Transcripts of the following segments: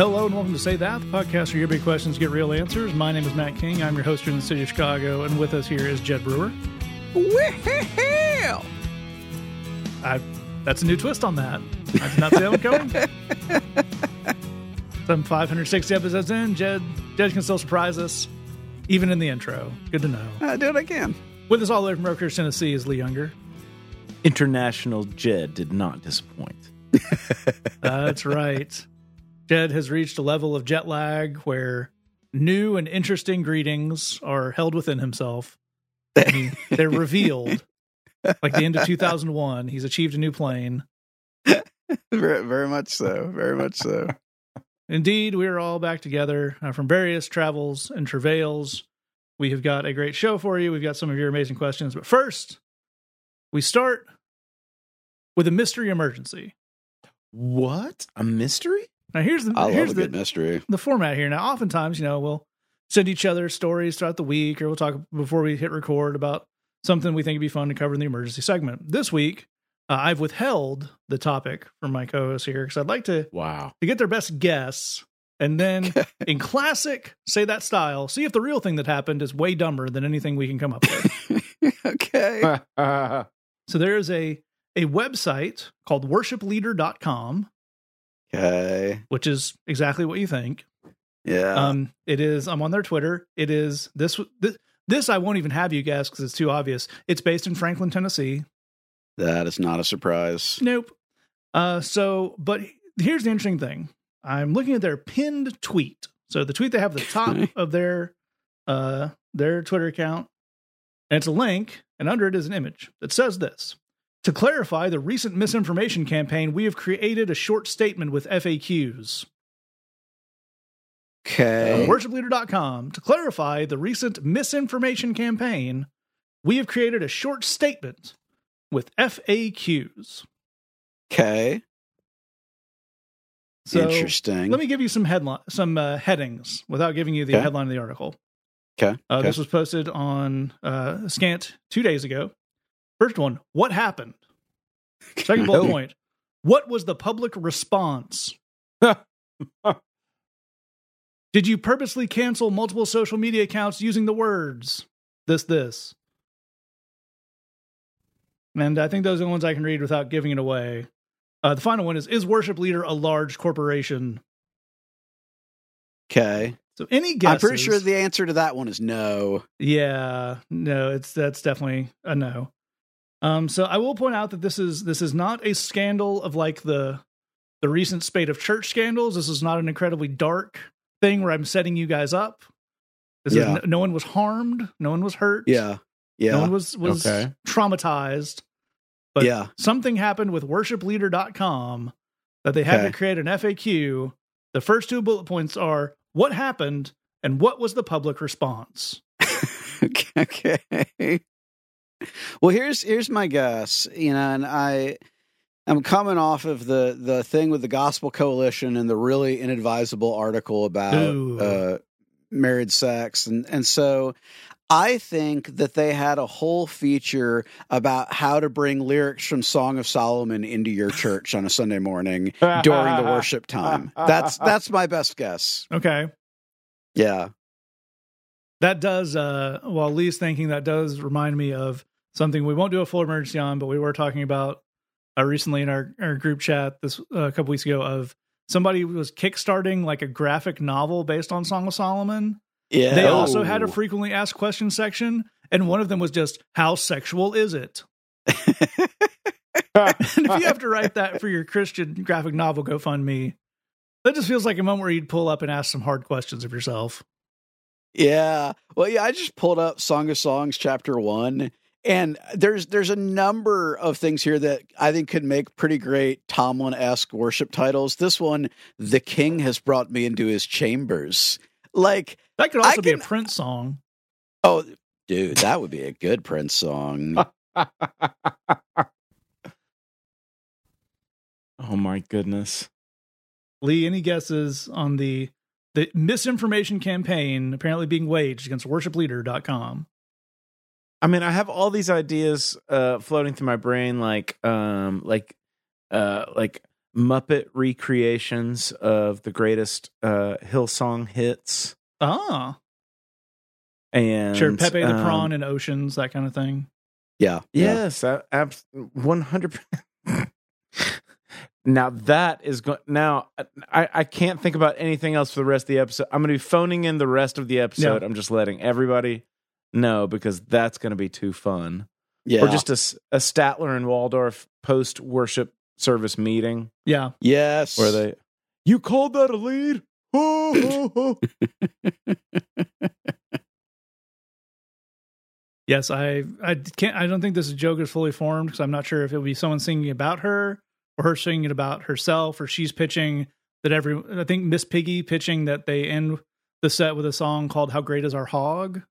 Hello and welcome to Say That, the podcast where your big questions get real answers. My name is Matt King. I'm your host here in the city of Chicago, and with us here is Jed Brewer. Well, I, that's a new twist on that. I did not see that one coming. Some 560 episodes in, Jed, Jed can still surprise us, even in the intro. Good to know. I do it again. With us all the way from Rutgers, Tennessee is Lee Younger. International Jed did not disappoint. That's right. Jed has reached a level of jet lag where new and interesting greetings are held within himself. They're revealed. Like the end of 2001, he's achieved a new plane. Very, very much so. Very much so. Indeed, we are all back together uh, from various travels and travails. We have got a great show for you. We've got some of your amazing questions. But first, we start with a mystery emergency. What? A mystery? Now, here's the I love here's the, mystery. the format here. Now, oftentimes, you know, we'll send each other stories throughout the week, or we'll talk before we hit record about something we think would be fun to cover in the emergency segment. This week, uh, I've withheld the topic from my co-hosts here because I'd like to Wow. to get their best guess, and then in classic say that style, see if the real thing that happened is way dumber than anything we can come up with. okay. so there is a a website called worshipleader.com, Okay. which is exactly what you think. Yeah. Um, it is. I'm on their Twitter. It is this. This, this I won't even have you guess because it's too obvious. It's based in Franklin, Tennessee. that is not a surprise. Nope. Uh, so, but here's the interesting thing. I'm looking at their pinned tweet. So the tweet they have at the top of their uh their Twitter account, and it's a link, and under it is an image that says this. To clarify the recent misinformation campaign, we have created a short statement with FAQs. Okay. worshipleader.com to clarify the recent misinformation campaign we have created a short statement with faqs Okay. so Interesting. let me give you some headline some uh, headings without giving you the Okay. headline of the article Okay. uh, okay. this was posted on uh, scant two days ago first one what happened? Second bullet point what was the public response? Did you purposely cancel multiple social media accounts using the words this this? And i think those are the ones i can read without giving it away. Uh, the final one is is worship leader a large corporation? Okay. so any guesses I'm pretty sure the answer to that one is no. Yeah, no, it's that's definitely a no. Um, so I will point out that this is this is not a scandal of like the the recent spate of church scandals. This is not an incredibly dark thing where I'm setting you guys up. This Yeah. is, no, no one was harmed, no one was hurt, Yeah. Yeah. no one was was Okay. traumatized. But yeah. something happened with worshipleader.com that they had Okay. to create an FAQ. The first two bullet points are what happened and what was the public response. okay. Well, here's here's my guess. You know, and I I'm coming off of the the thing with the Gospel Coalition and the really inadvisable article about uh, married sex, and and so. I think that they had a whole feature about how to bring lyrics from Song of Solomon into your church on a Sunday morning during the worship time. That's that's my best guess. Okay. Yeah. That does, uh, while Lee's thinking, that does remind me of something we won't do a full emergency on, but we were talking about uh, recently in our, our group chat this uh, a couple weeks ago of somebody was kickstarting like a graphic novel based on Song of Solomon. Yeah. They also had a Oh. frequently asked question section, and one of them was just, How sexual is it? And if you have to write that for your Christian graphic novel GoFundMe, that just feels like a moment where you'd pull up and ask some hard questions of yourself. Yeah. Well, yeah, I just pulled up Song of Songs chapter 1 and there's there's a number of things here that I think could make pretty great Tomlin-esque worship titles. This one, The King has brought me into his chambers. Like, That could also be a Prince song. oh dude, that would be a good Prince song. oh my goodness. Lee, any guesses on the the misinformation campaign apparently being waged against worshipleader.com? I mean, I have all these ideas uh floating through my brain like um like uh like Muppet recreations of the greatest uh, Hillsong hits. Ah, And sure. Pepe the um, Prawn and Oceans, that kind of thing. Yeah. yeah. Yes, a- abs- 100 Now that is going. Now I I can't think about anything else for the rest of the episode. I'm going to be phoning in the rest of the episode. I'm just letting everybody know because that's going to be too fun. Yeah. Or just a, a Statler and Waldorf post worship service meeting Yeah. yes. where they you called that a lead. Ho, ho, ho. Yes, I I can't. I don't think this joke is fully formed because I'm not sure if it'll be someone singing about her or her singing about herself or she's pitching that every. I think Miss Piggy pitching that they end the set with a song called "How Great Is Our Hog."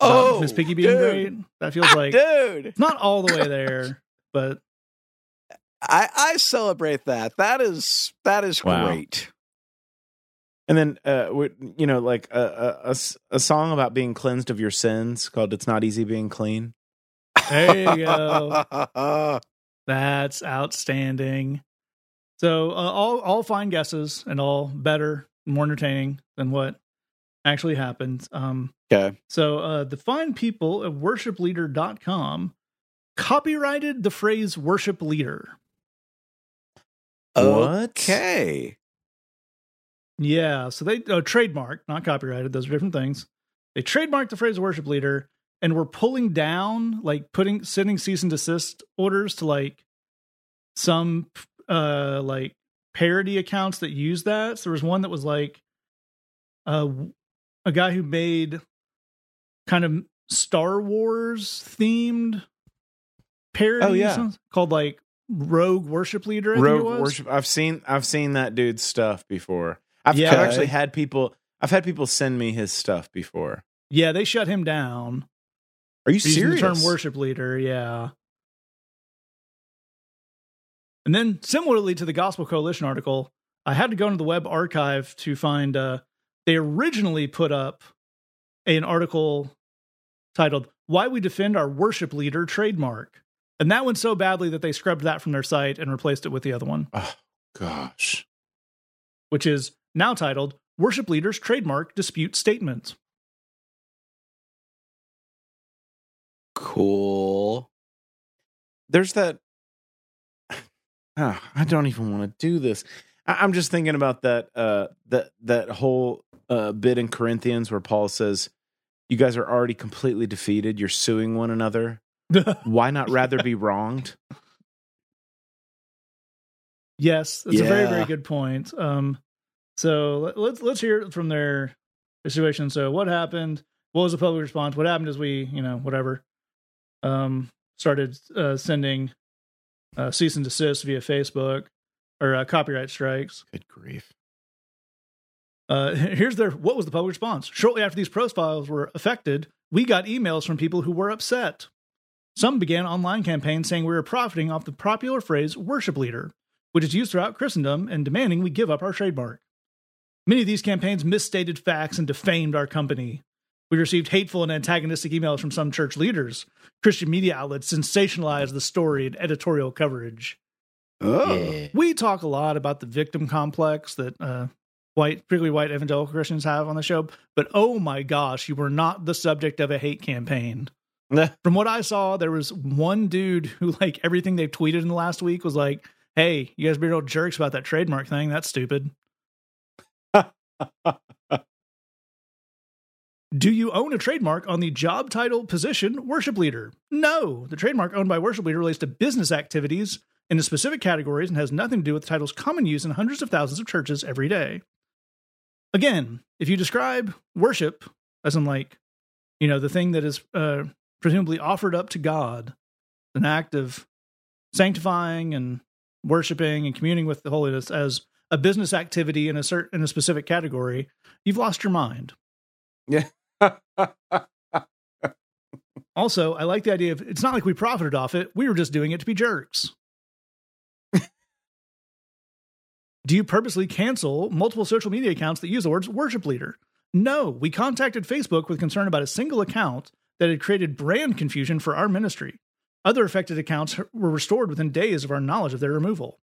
Oh, Miss Piggy being dude. great. That feels like dude. not all the way there, but I I celebrate that. That is that is Wow. great. And then, uh, you know, like a, a, a song about being cleansed of your sins called "It's Not Easy Being Clean." there you go. That's outstanding. So uh, all all fine guesses and all better, more entertaining than what actually happened. Um, okay. so uh, the fine people at worshipleader.com copyrighted the phrase worship leader. What? Okay. Yeah, so they uh, trademarked, not copyrighted. Those are different things. They trademarked the phrase worship leader and were pulling down, like putting sending cease and desist orders to like some uh like parody accounts that use that. So there was one that was like uh a guy who made kind of Star Wars themed parody Oh, yeah. songs called like Rogue Worship Leader. I Rogue worship. I've seen I've seen that dude's stuff before. I've, Yeah. I've actually had people. I've had people send me his stuff before. Yeah, they shut him down. Are you serious? the term worship leader yeah and then similarly to the gospel coalition article i had to go into the web archive to find uh they originally put up an article titled why we defend our worship leader trademark and that went so badly that they scrubbed that from their site and replaced it with the other one Oh gosh. which is now titled worship leaders trademark dispute statement Cool. There's that. Ah, I don't even want to do this. I, I'm just thinking about that. Uh, that that whole uh, bit in Corinthians where Paul says, "You guys are already completely defeated. You're suing one another. Why not rather be wronged?" Yes, that's a very very good point. Um, so let- let's let's hear it from their situation. So what happened? What was the public response? What happened is we, you know, whatever, um, started uh, sending uh, cease and desist via Facebook or uh, copyright strikes. Good grief. Uh, here's their what was the public response? Shortly after these profiles were affected, we got emails from people who were upset. Some began online campaigns saying we were profiting off the popular phrase worship leader, which is used throughout Christendom, and demanding we give up our trademark. Many of these campaigns misstated facts and defamed our company. We received hateful and antagonistic emails from some church leaders. Christian media outlets sensationalized the story in editorial coverage Oh. Yeah. we talk a lot about the victim complex that uh, white, particularly white evangelical Christians have on the show. But oh my gosh, you were not the subject of a hate campaign. From what I saw, there was one dude who, like, everything they've tweeted in the last week was like, "Hey, you guys be real jerks about that trademark thing. That's stupid." Do you own a trademark on the job title position worship leader? No. The trademark owned by worship leader relates to business activities in the specific categories and has nothing to do with the title's common use in hundreds of thousands of churches every day. Again, if you describe worship as in like, you know, the thing that is uh, presumably offered up to God, an act of sanctifying and worshiping and communing with the holiness as a business activity in a certain in a specific category, you've lost your mind. Yeah. Also, I like the idea of it's not like we profited off it. We were just doing it to be jerks. Do you purposely cancel multiple social media accounts that use the words worship leader? No, we contacted Facebook with concern about a single account that had created brand confusion for our ministry. Other affected accounts were restored within days of our knowledge of their removal.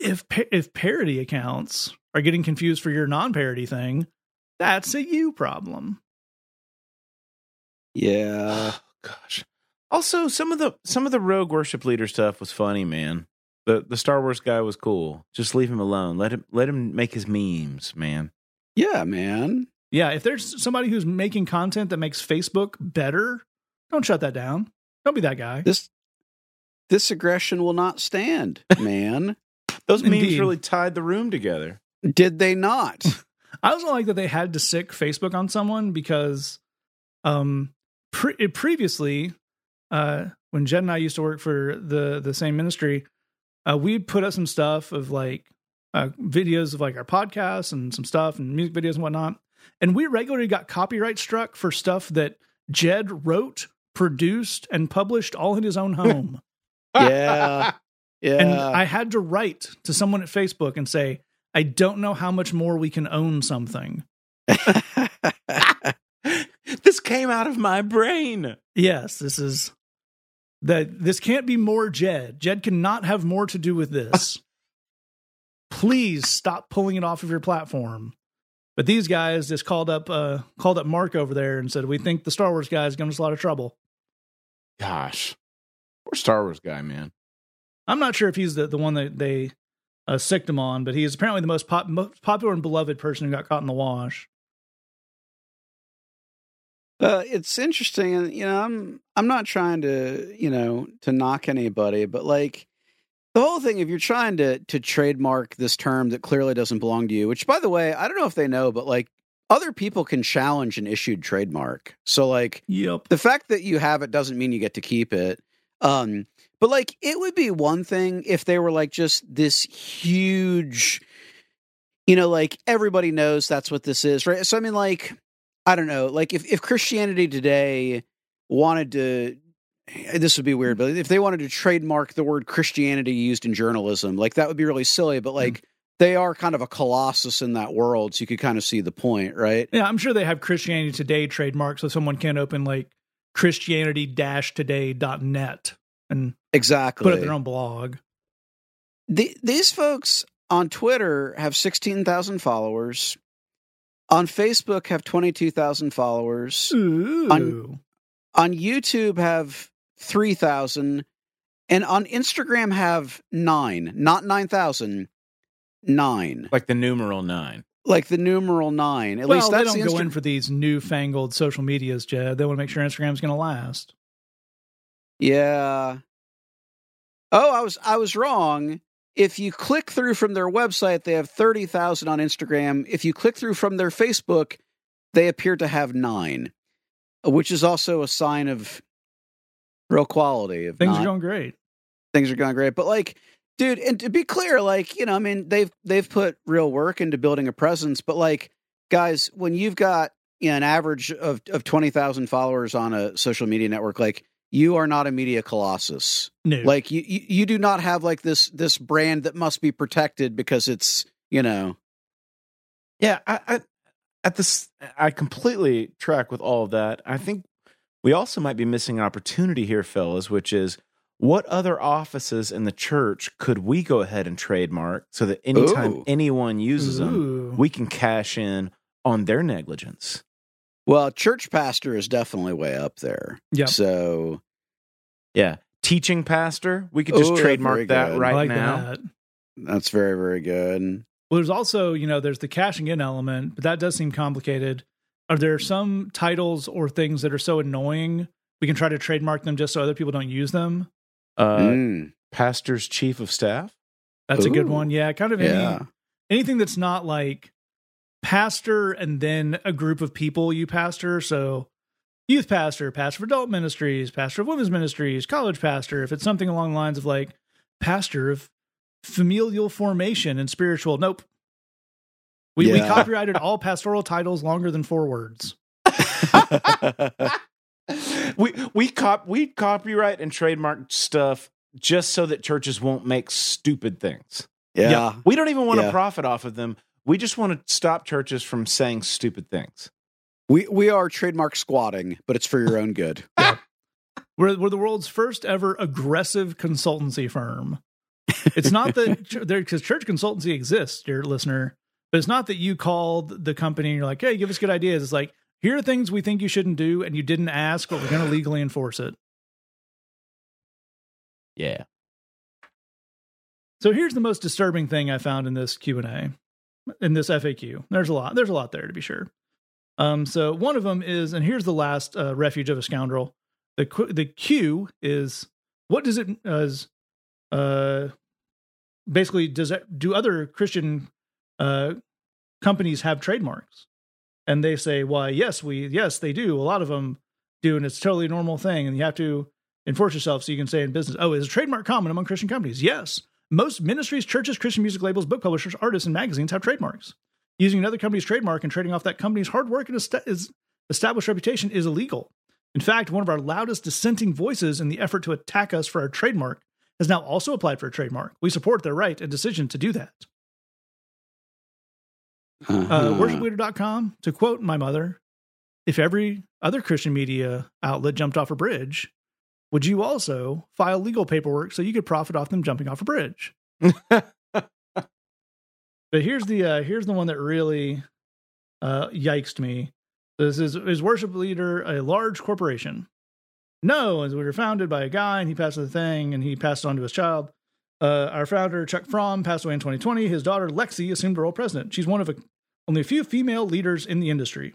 if pa- if parody accounts are getting confused for your non-parody thing, that's a you problem. Yeah. Oh, gosh. Also, some of the some of the rogue worship leader stuff was funny, man. The the Star Wars guy was cool. Just leave him alone. Let him let him make his memes, man. Yeah, man. Yeah, if there's somebody who's making content that makes Facebook better, don't shut that down. Don't be that guy. This this aggression will not stand, man. Those memes Indeed. really tied the room together. Did they not? I also like that they had to sic Facebook on someone because um pre- previously uh when Jed and I used to work for the the same ministry, uh we'd put up some stuff of like uh videos of like our podcasts and some stuff and music videos and whatnot. And we regularly got copyright struck for stuff that Jed wrote, produced, and published all in his own home. yeah. Yeah. And I had to write to someone at Facebook and say, I don't know how much more we can own something. this came out of my brain. Yes, this is that this can't be more Jed. Jed cannot have more to do with this. Please stop pulling it off of your platform. But these guys just called up uh called up Mark over there and said, We think the Star Wars guy is giving us a lot of trouble. Gosh. Poor Star Wars guy, man. I'm not sure if he's the, the one that they uh, sicked him on, but he is apparently the most, pop, most popular and beloved person who got caught in the wash. Uh, it's interesting, and you know, I'm I'm not trying to you know to knock anybody, but like the whole thing, if you're trying to to trademark this term that clearly doesn't belong to you, which by the way, I don't know if they know, but like other people can challenge an issued trademark. So like Yep. the fact that you have it doesn't mean you get to keep it. Um, but like it would be one thing if they were like just this huge, you know, like everybody knows that's what this is, right? So I mean, like I don't know, like if if Christianity today wanted to. Eh, this would be weird, mm. but if they wanted to trademark the word Christianity used in journalism, like that would be really silly. But mm. like they are kind of a colossus in that world, so you could kind of see the point, right? Yeah, I'm sure they have Christianity Today trademark so someone can open like christianity-today.net and Exactly. put up their own blog. the, these folks on Twitter have 16,000 followers. On Facebook have 22,000 followers. Ooh. On YouTube have 3,000 and on Instagram have 9, not 9,000, 9. Like the numeral nine. Like the numeral 9. At well, least they don't the go Insta- in for these newfangled social medias, Jed. They want to make sure Instagram's going to last. Yeah. Oh, I was I was wrong. If you click through from their website, they have 30,000 on Instagram. If you click through from their Facebook, they appear to have 9, which is also a sign of real quality of Things not- are going great. things are going great. But like, dude, and to be clear, like, you know, I mean, they've they've put real work into building a presence, but like, guys, when you've got you know, an average of of twenty thousand followers on a social media network, like you are not a media colossus. No. Like you, you you do not have like this this brand that must be protected because it's you know Yeah, I, I at this I completely track with all of that. I think we also might be missing an opportunity here, fellas, which is what other offices in the church could we go ahead and trademark so that anytime Ooh. anyone uses them, we can cash in on their negligence. Well, church pastor is definitely way up there. Yeah. So Yeah. Teaching pastor, we could just Ooh, trademark that right like now. that. that's very very good. Well, there's also, you know, there's the cashing in element, but that does seem complicated. Are there some titles or things that are so annoying we can try to trademark them just so other people don't use them? Uh, Mm, Pastor's chief of staff. That's a good one. Yeah, kind of any, yeah. anything that's not like pastor and then a group of people you pastor. So youth pastor, pastor for adult ministries, pastor of women's ministries, college pastor. If it's something along the lines of like pastor of familial formation and spiritual, nope. We, we copyrighted all pastoral titles longer than four words. we we cop we copyright and trademark stuff just so that churches won't make stupid things. yeah. We don't even want to Yeah. profit off of them. We just want to stop churches from saying stupid things. We we are trademark squatting, but it's for your own good. We're, we're the world's first ever aggressive consultancy firm. It's not that because church consultancy exists, dear listener, but it's not that you called the company and you're like, "Hey, give us good ideas." It's like, here are things we think you shouldn't do, and you didn't ask, but we're going to legally enforce it. Yeah. So here's the most disturbing thing I found in this Q and A, in this FAQ. There's a lot. There's a lot there to be sure. Um, so one of them is, and here's the last uh, refuge of a scoundrel. The qu- the Q is what does it as uh, basically does that, do other Christian uh, companies have trademarks? And they say, why, yes, we yes they do. A lot of them do, and it's a totally normal thing. And you have to enforce yourself so you can say in business, oh, is a trademark common among Christian companies? Yes. Most ministries, churches, Christian music labels, book publishers, artists, and magazines have trademarks. Using another company's trademark and trading off that company's hard work and est- is established reputation is illegal. In fact, one of our loudest dissenting voices in the effort to attack us for our trademark has now also applied for a trademark. We support their right and decision to do that. Uh-huh. Uh, worshipleader.com, to quote my mother, if every other Christian media outlet jumped off a bridge, would you also file legal paperwork so you could profit off them jumping off a bridge? But here's the uh, here's the one that really uh, yikes me. This is is worship leader a large corporation? No, as we were founded by a guy and he passed the thing and he passed it on to his child. Uh, our founder Chuck Fromm passed away in 2020. His daughter Lexi assumed the role president. She's one of a, only a few female leaders in the industry.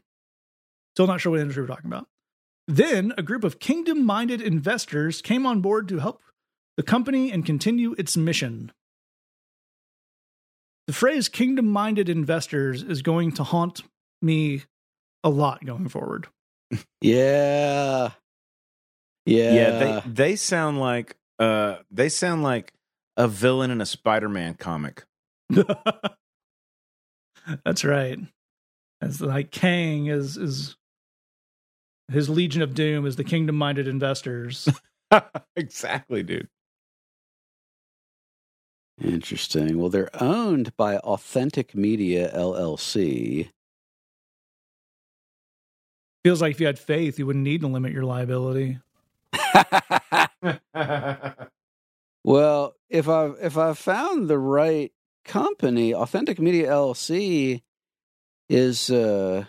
Still not sure what industry we're talking about. Then a group of kingdom minded investors came on board to help the company and continue its mission. The phrase kingdom minded investors is going to haunt me a lot going forward. yeah. Yeah. Yeah, they they sound like uh they sound like a villain in a Spider-Man comic. That's right. It's like Kang is is his Legion of Doom is the kingdom minded investors. exactly, dude. Interesting. Well, they're owned by Authentic Media LLC. Feels like if you had faith, you wouldn't need to limit your liability. well, if I've if I've found the right company, Authentic Media LLC is uh,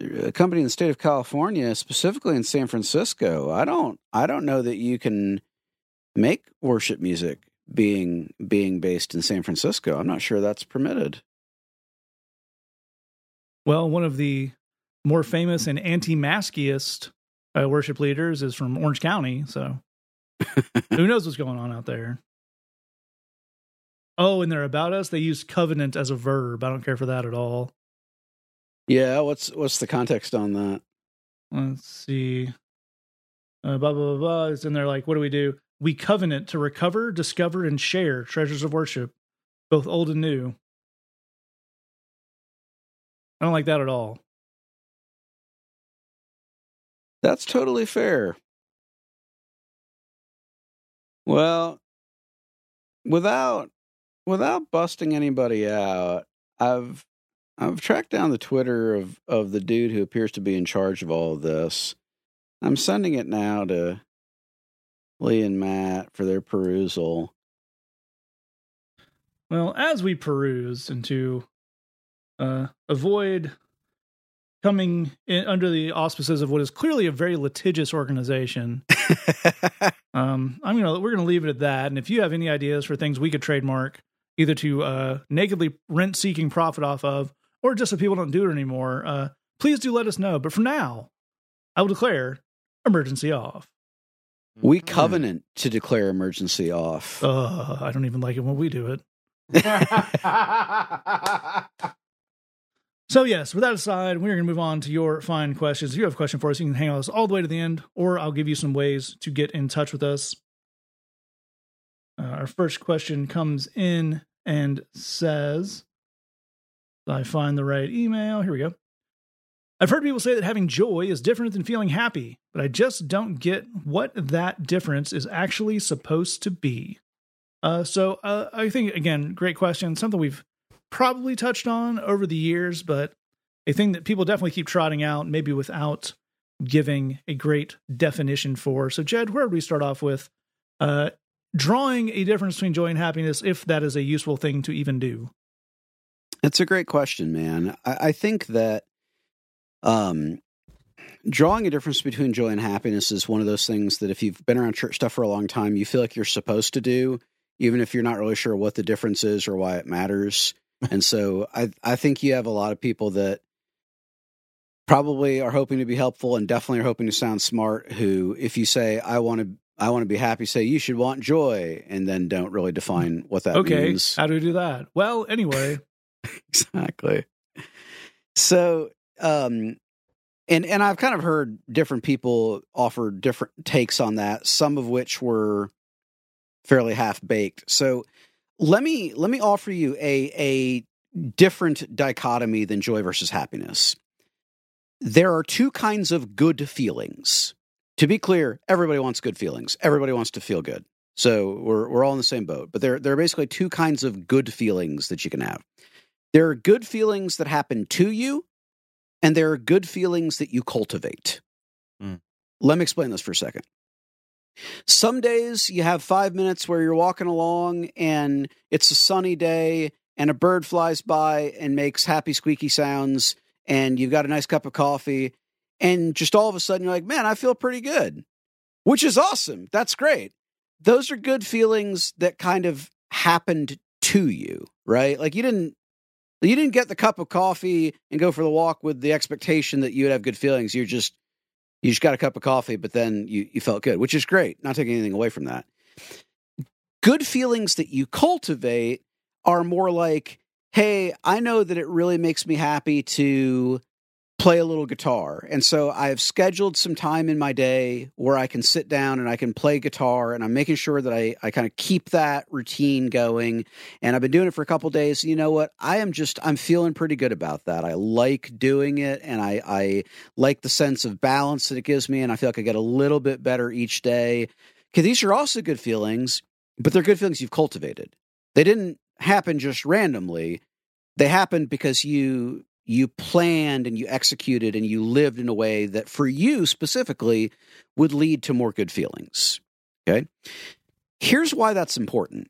a company in the state of California, specifically in San Francisco. I don't I don't know that you can make worship music being being based in San Francisco. I'm not sure that's permitted. Well, one of the more famous and anti-maskiest uh, worship leaders is from Orange County, so who knows what's going on out there. Oh, and they're about us. They use covenant as a verb. I don't care for that at all. Yeah, what's what's the context on that? Let's see. Uh, blah blah blah blah. It's in there like, what do we do? We covenant to recover, discover, and share treasures of worship, both old and new. I don't like that at all. That's totally fair. Well, without without busting anybody out, I've I've tracked down the Twitter of of the dude who appears to be in charge of all of this. I'm sending it now to Lee and Matt for their perusal. Well, as we peruse and to uh, avoid coming in under the auspices of what is clearly a very litigious organization, um, I'm gonna we're gonna leave it at that. And if you have any ideas for things we could trademark, either to uh, nakedly rent seeking profit off of, or just so people don't do it anymore, uh, please do let us know. But for now, I will declare emergency off. We covenant to declare emergency off. Uh, I don't even like it when we do it. So, yes, with that aside, we're going to move on to your fine questions. If you have a question for us, you can hang on us all the way to the end, or I'll give you some ways to get in touch with us. Uh, our first question comes in and says, I find the right email. Here we go. I've heard people say that having joy is different than feeling happy, but I just don't get what that difference is actually supposed to be. Uh, so uh, I think, again, great question. Something we've probably touched on over the years, but a thing that people definitely keep trotting out, maybe without giving a great definition for. So, Jed, where would we start off with? Uh, drawing a difference between joy and happiness, if that is a useful thing to even do. It's a great question, man. I, I think that um, drawing a difference between joy and happiness is one of those things that if you've been around church stuff for a long time, you feel like you're supposed to do, even if you're not really sure what the difference is or why it matters. and so I I think you have a lot of people that probably are hoping to be helpful and definitely are hoping to sound smart who if you say I want to I want to be happy say you should want joy and then don't really define what that okay, means. how do we do that? Well, anyway, exactly. So, um, and and I've kind of heard different people offer different takes on that. Some of which were fairly half baked. So, let me let me offer you a a different dichotomy than joy versus happiness. There are two kinds of good feelings. To be clear, everybody wants good feelings. Everybody wants to feel good. So we're we're all in the same boat. But there there are basically two kinds of good feelings that you can have. There are good feelings that happen to you, and there are good feelings that you cultivate. Mm. Let me explain this for a second. Some days you have five minutes where you're walking along and it's a sunny day and a bird flies by and makes happy squeaky sounds and you've got a nice cup of coffee and just all of a sudden you're like, man, I feel pretty good, which is awesome. That's great. Those are good feelings that kind of happened to you, right? Like you didn't you didn't get the cup of coffee and go for the walk with the expectation that you would have good feelings. You're just you just got a cup of coffee, but then you, you felt good, which is great. Not taking anything away from that. Good feelings that you cultivate are more like, hey, I know that it really makes me happy to play a little guitar. And so I've scheduled some time in my day where I can sit down and I can play guitar and I'm making sure that I, I kind of keep that routine going. And I've been doing it for a couple days. You know what? I am just I'm feeling pretty good about that. I like doing it and I, I like the sense of balance that it gives me and I feel like I get a little bit better each day. Cause these are also good feelings, but they're good feelings you've cultivated. They didn't happen just randomly. They happened because you you planned and you executed and you lived in a way that for you specifically would lead to more good feelings. Okay. Here's why that's important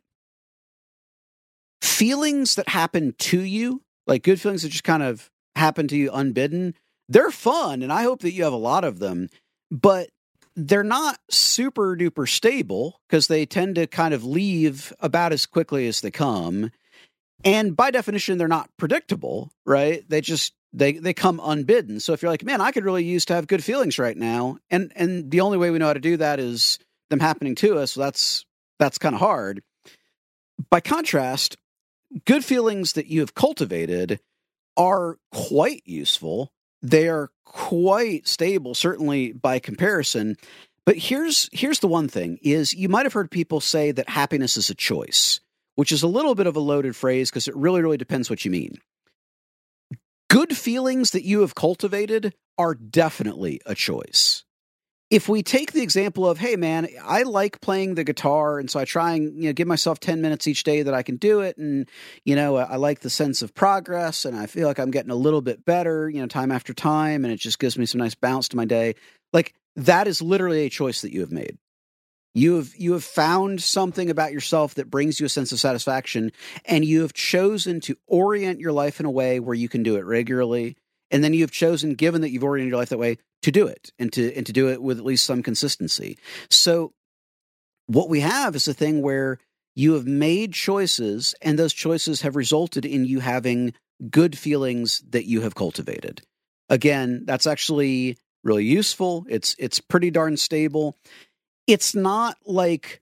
feelings that happen to you, like good feelings that just kind of happen to you unbidden, they're fun. And I hope that you have a lot of them, but they're not super duper stable because they tend to kind of leave about as quickly as they come and by definition they're not predictable right? They just they they come unbidden. So if you're like man i could really use to have good feelings right now and and the only way we know how to do that is them happening to us so that's that's kind of hard. By contrast good feelings that you have cultivated are quite useful. They are quite stable certainly by comparison. But here's here's the one thing is you might have heard people say that happiness is a choice which is a little bit of a loaded phrase because it really, really depends what you mean. Good feelings that you have cultivated are definitely a choice. If we take the example of, hey man, I like playing the guitar, and so I try and you know give myself ten minutes each day that I can do it, and you know I like the sense of progress, and I feel like I'm getting a little bit better, you know, time after time, and it just gives me some nice bounce to my day. Like that is literally a choice that you have made. You have you have found something about yourself that brings you a sense of satisfaction and you have chosen to orient your life in a way where you can do it regularly and then you have chosen given that you've oriented your life that way to do it and to and to do it with at least some consistency. So what we have is a thing where you have made choices and those choices have resulted in you having good feelings that you have cultivated. Again, that's actually really useful. It's it's pretty darn stable it's not like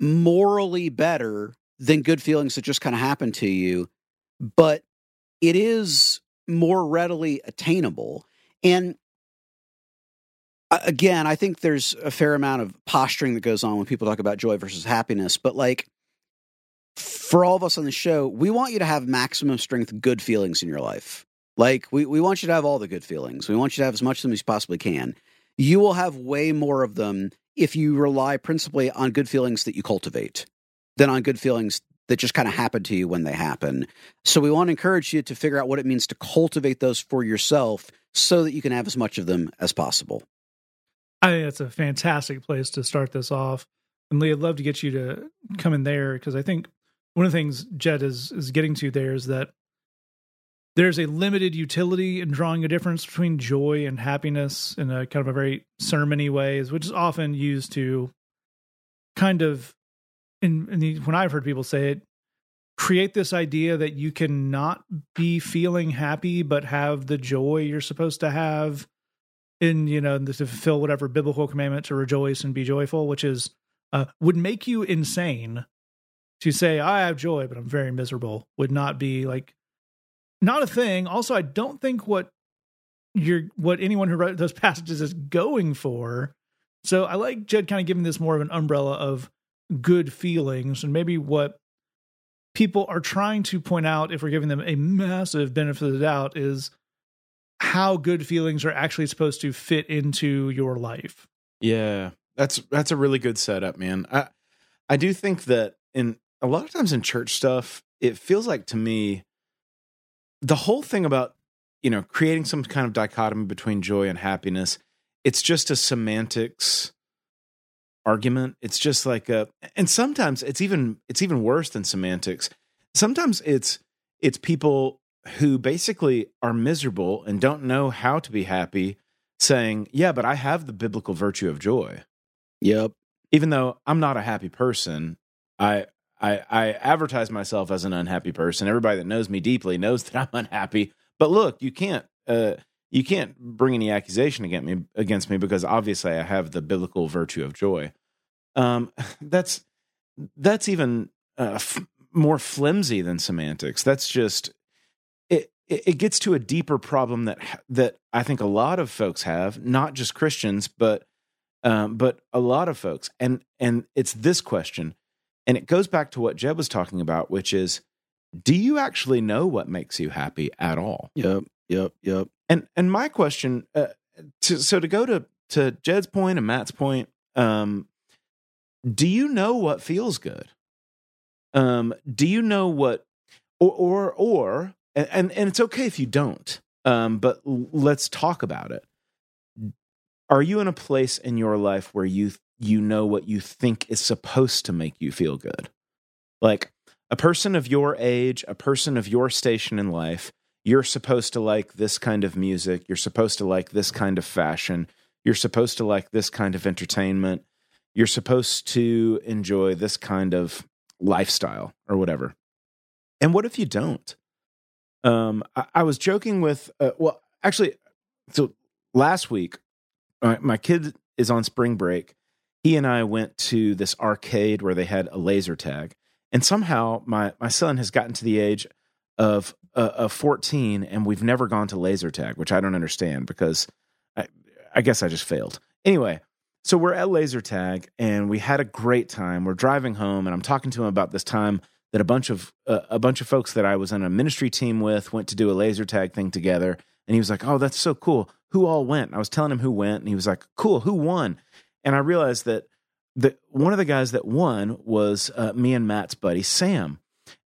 morally better than good feelings that just kind of happen to you, but it is more readily attainable. And again, I think there's a fair amount of posturing that goes on when people talk about joy versus happiness, but like for all of us on the show, we want you to have maximum strength good feelings in your life. Like we, we want you to have all the good feelings. We want you to have as much of them as you possibly can. You will have way more of them if you rely principally on good feelings that you cultivate than on good feelings that just kind of happen to you when they happen. So we want to encourage you to figure out what it means to cultivate those for yourself so that you can have as much of them as possible. I think that's a fantastic place to start this off. and Lee, I'd love to get you to come in there because I think one of the things Jed is is getting to there is that there's a limited utility in drawing a difference between joy and happiness in a kind of a very sermony ways, which is often used to kind of in, in the, when I've heard people say it, create this idea that you can not be feeling happy but have the joy you're supposed to have in you know to fulfill whatever biblical commandment to rejoice and be joyful which is uh, would make you insane to say i have joy but i'm very miserable would not be like not a thing also i don't think what you're what anyone who wrote those passages is going for so i like jed kind of giving this more of an umbrella of good feelings and maybe what people are trying to point out if we're giving them a massive benefit of the doubt is how good feelings are actually supposed to fit into your life. Yeah. That's that's a really good setup, man. I I do think that in a lot of times in church stuff, it feels like to me the whole thing about, you know, creating some kind of dichotomy between joy and happiness, it's just a semantics argument. It's just like a and sometimes it's even it's even worse than semantics. Sometimes it's it's people who basically are miserable and don't know how to be happy saying, "Yeah, but I have the biblical virtue of joy." Yep. Even though I'm not a happy person, I I I advertise myself as an unhappy person. Everybody that knows me deeply knows that I'm unhappy. But look, you can't uh you can't bring any accusation against me against me because obviously I have the biblical virtue of joy. Um, that's that's even uh, f- more flimsy than semantics. That's just it, it. It gets to a deeper problem that that I think a lot of folks have, not just Christians, but um, but a lot of folks, and and it's this question, and it goes back to what Jed was talking about, which is, do you actually know what makes you happy at all? Yep. Yep. Yep. And and my question, uh, to, so to go to to Jed's point and Matt's point, um, do you know what feels good? Um, do you know what, or or or, and and it's okay if you don't. Um, but let's talk about it. Are you in a place in your life where you you know what you think is supposed to make you feel good? Like a person of your age, a person of your station in life, you're supposed to like this kind of music, you're supposed to like this kind of fashion, you're supposed to like this kind of entertainment, you're supposed to enjoy this kind of lifestyle or whatever. And what if you don't? Um, I, I was joking with, uh, well, actually, so last week, my, my kid is on spring break. He and I went to this arcade where they had a laser tag. And somehow my, my son has gotten to the age of, uh, of 14 and we've never gone to laser tag, which I don't understand because I, I guess I just failed. Anyway, so we're at laser tag and we had a great time. We're driving home and I'm talking to him about this time that a bunch of uh, a bunch of folks that I was on a ministry team with went to do a laser tag thing together. And he was like, "Oh, that's so cool. Who all went?" And I was telling him who went, and he was like, "Cool. Who won?" And I realized that that one of the guys that won was uh, me and Matt's buddy Sam.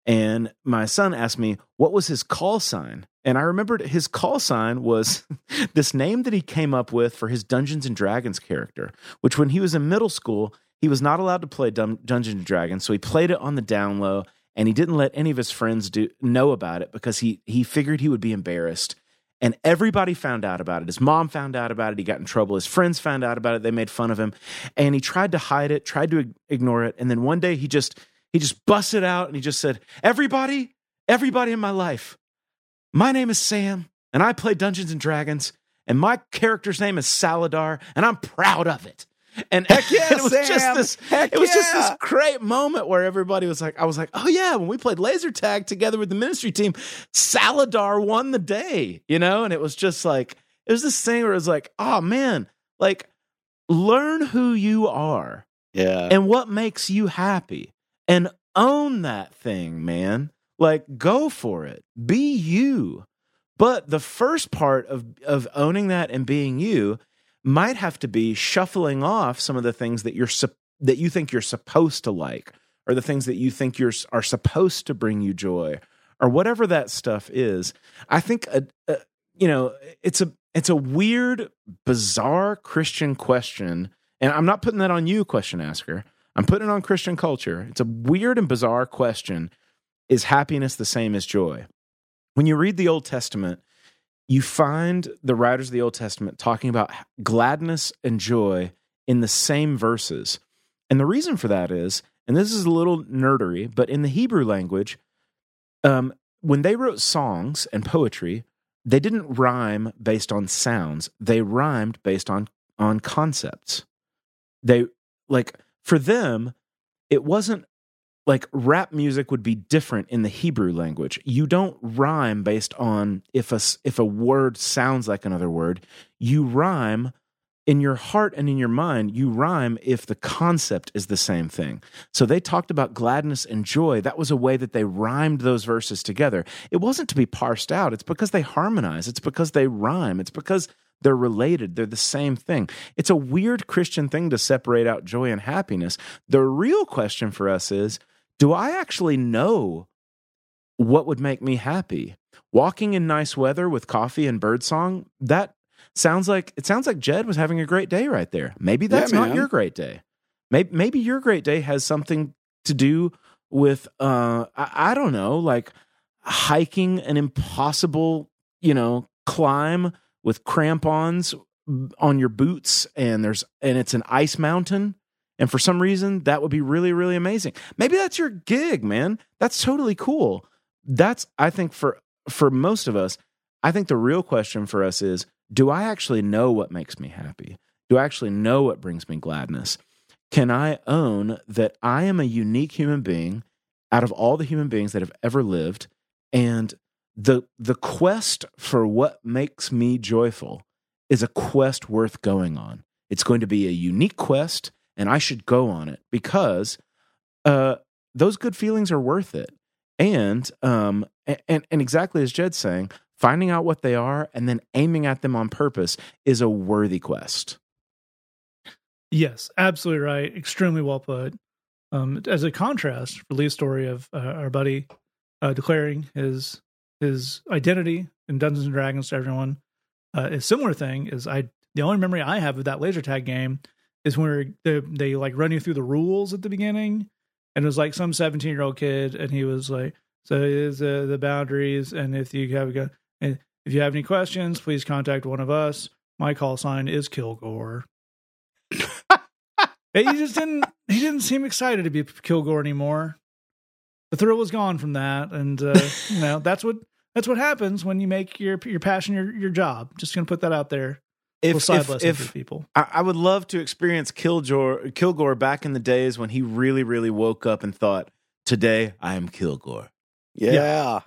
And my son asked me what was his call sign, and I remembered his call sign was this name that he came up with for his Dungeons and Dragons character, which when he was in middle school, he was not allowed to play Dun- Dungeons and Dragons, so he played it on the down low and he didn't let any of his friends do know about it because he he figured he would be embarrassed. And everybody found out about it. His mom found out about it. He got in trouble. His friends found out about it. They made fun of him. And he tried to hide it, tried to ignore it. And then one day he just he just busted out and he just said, "Everybody, everybody in my life, my name is Sam, and I play Dungeons and Dragons, and my character's name is Saladar, and I'm proud of it. And Heck yeah, it was Sam. just this Heck it was just this great moment where everybody was like, I was like, oh yeah, when we played laser tag together with the ministry team, Saladar won the day, you know? And it was just like, it was this thing where it was like, oh man, like learn who you are Yeah. and what makes you happy and own that thing, man. Like go for it. Be you. But the first part of of owning that and being you might have to be shuffling off some of the things that you're that you think you're supposed to like or the things that you think you're are supposed to bring you joy or whatever that stuff is. I think a, a, you know, it's a it's a weird bizarre Christian question and I'm not putting that on you question asker. I'm putting it on Christian culture. It's a weird and bizarre question. Is happiness the same as joy? When you read the Old Testament, you find the writers of the Old Testament talking about gladness and joy in the same verses. And the reason for that is, and this is a little nerdery, but in the Hebrew language, um, when they wrote songs and poetry, they didn't rhyme based on sounds. They rhymed based on on concepts. They like for them, it wasn't like rap music would be different in the Hebrew language. You don't rhyme based on if a if a word sounds like another word. You rhyme in your heart and in your mind. You rhyme if the concept is the same thing. So they talked about gladness and joy. That was a way that they rhymed those verses together. It wasn't to be parsed out. It's because they harmonize. It's because they rhyme. It's because they're related. They're the same thing. It's a weird Christian thing to separate out joy and happiness. The real question for us is do I actually know what would make me happy? Walking in nice weather with coffee and birdsong, that sounds like it sounds like Jed was having a great day right there. Maybe that's Yeah, not your great day. Maybe maybe your great day has something to do with uh I, I don't know, like hiking an impossible, you know, climb with crampons on your boots and there's and it's an ice mountain and for some reason that would be really really amazing. Maybe that's your gig man. That's totally cool. That's i think for for most of us i think the real question for us is do i actually know what makes me happy? Do i actually know what brings me gladness? Can i own that i am a unique human being out of all the human beings that have ever lived? And the the quest for what makes me joyful is a quest worth going on. It's going to be a unique quest, and I should go on it because uh, those good feelings are worth it. And um, and and exactly as Jed's saying, finding out what they are and then aiming at them on purpose is a worthy quest. Yes, absolutely right. Extremely well put. Um, as a contrast for Lee's story of uh, our buddy uh, declaring his his identity in Dungeons and Dragons to everyone, uh, a similar thing is I the only memory I have of that laser tag game is when they, they like run you through the rules at the beginning, and it was like some seventeen year old kid, and he was like, "So is uh, the boundaries, and if you have a gun, and if you have any questions, please contact one of us. My call sign is Kilgore." He just didn't he didn't seem excited to be Kilgore anymore. The thrill was gone from that, and uh, you know that's what that's what happens when you make your your passion your your job. Just gonna put that out there. If Little side if, if people. I, I would love to experience Kilgore, Kilgore back in the days when he really, really woke up and thought, "Today I am Kilgore." Yeah. yeah.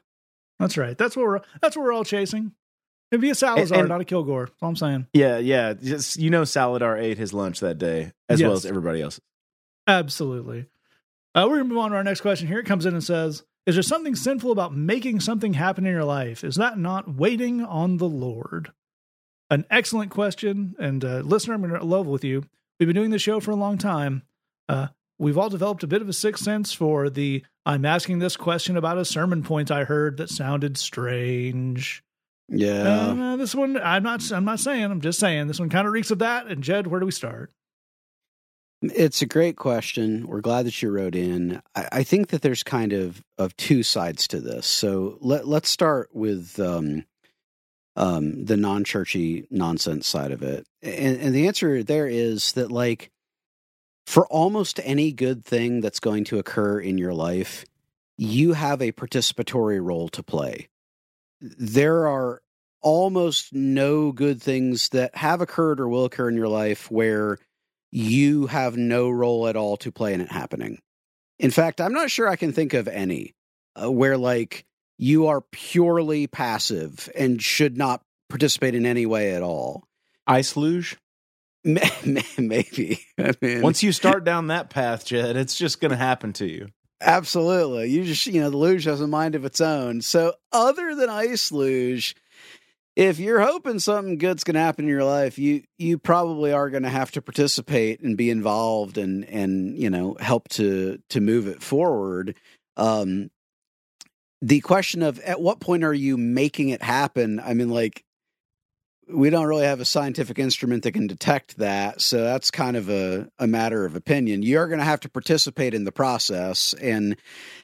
That's right. That's what we're that's what we're all chasing. It'd be a Salazar, and- not a Kilgore. That's all I'm saying. Yeah, yeah. Just you know, Saladar ate his lunch that day as well as everybody else. Absolutely. Uh, we're gonna move on to our next question. Here it comes in and says, "Is there something sinful about making something happen in your life? Is that not waiting on the Lord?" An excellent question, and uh, listener, I'm in love with you. We've been doing this show for a long time. Uh, we've all developed a bit of a sixth sense for the "I'm asking this question about a sermon point I heard that sounded strange." Yeah. Uh, this one, I'm not. I'm not saying. I'm just saying this one kind of reeks of that. And Jed, where do we start? It's a great question. We're glad that you wrote in. I, I think that there's kind of of two sides to this. So let let's start with um, um, the non churchy nonsense side of it, and, and the answer there is that like for almost any good thing that's going to occur in your life, you have a participatory role to play. There are almost no good things that have occurred or will occur in your life where you have no role at all to play in it happening. In fact, I'm not sure I can think of any uh, where like you are purely passive and should not participate in any way at all. Ice luge. May- may- Maybe. I mean, Once you start down that path, Jed, it's just going to happen to you. Absolutely. You just, you know, the luge has a mind of its own. So, other than ice luge, if you're hoping something good's going to happen in your life, you you probably are going to have to participate and be involved and and you know help to to move it forward. Um, the question of at what point are you making it happen? I mean, like we don't really have a scientific instrument that can detect that. So that's kind of a, a matter of opinion. You're going to have to participate in the process, and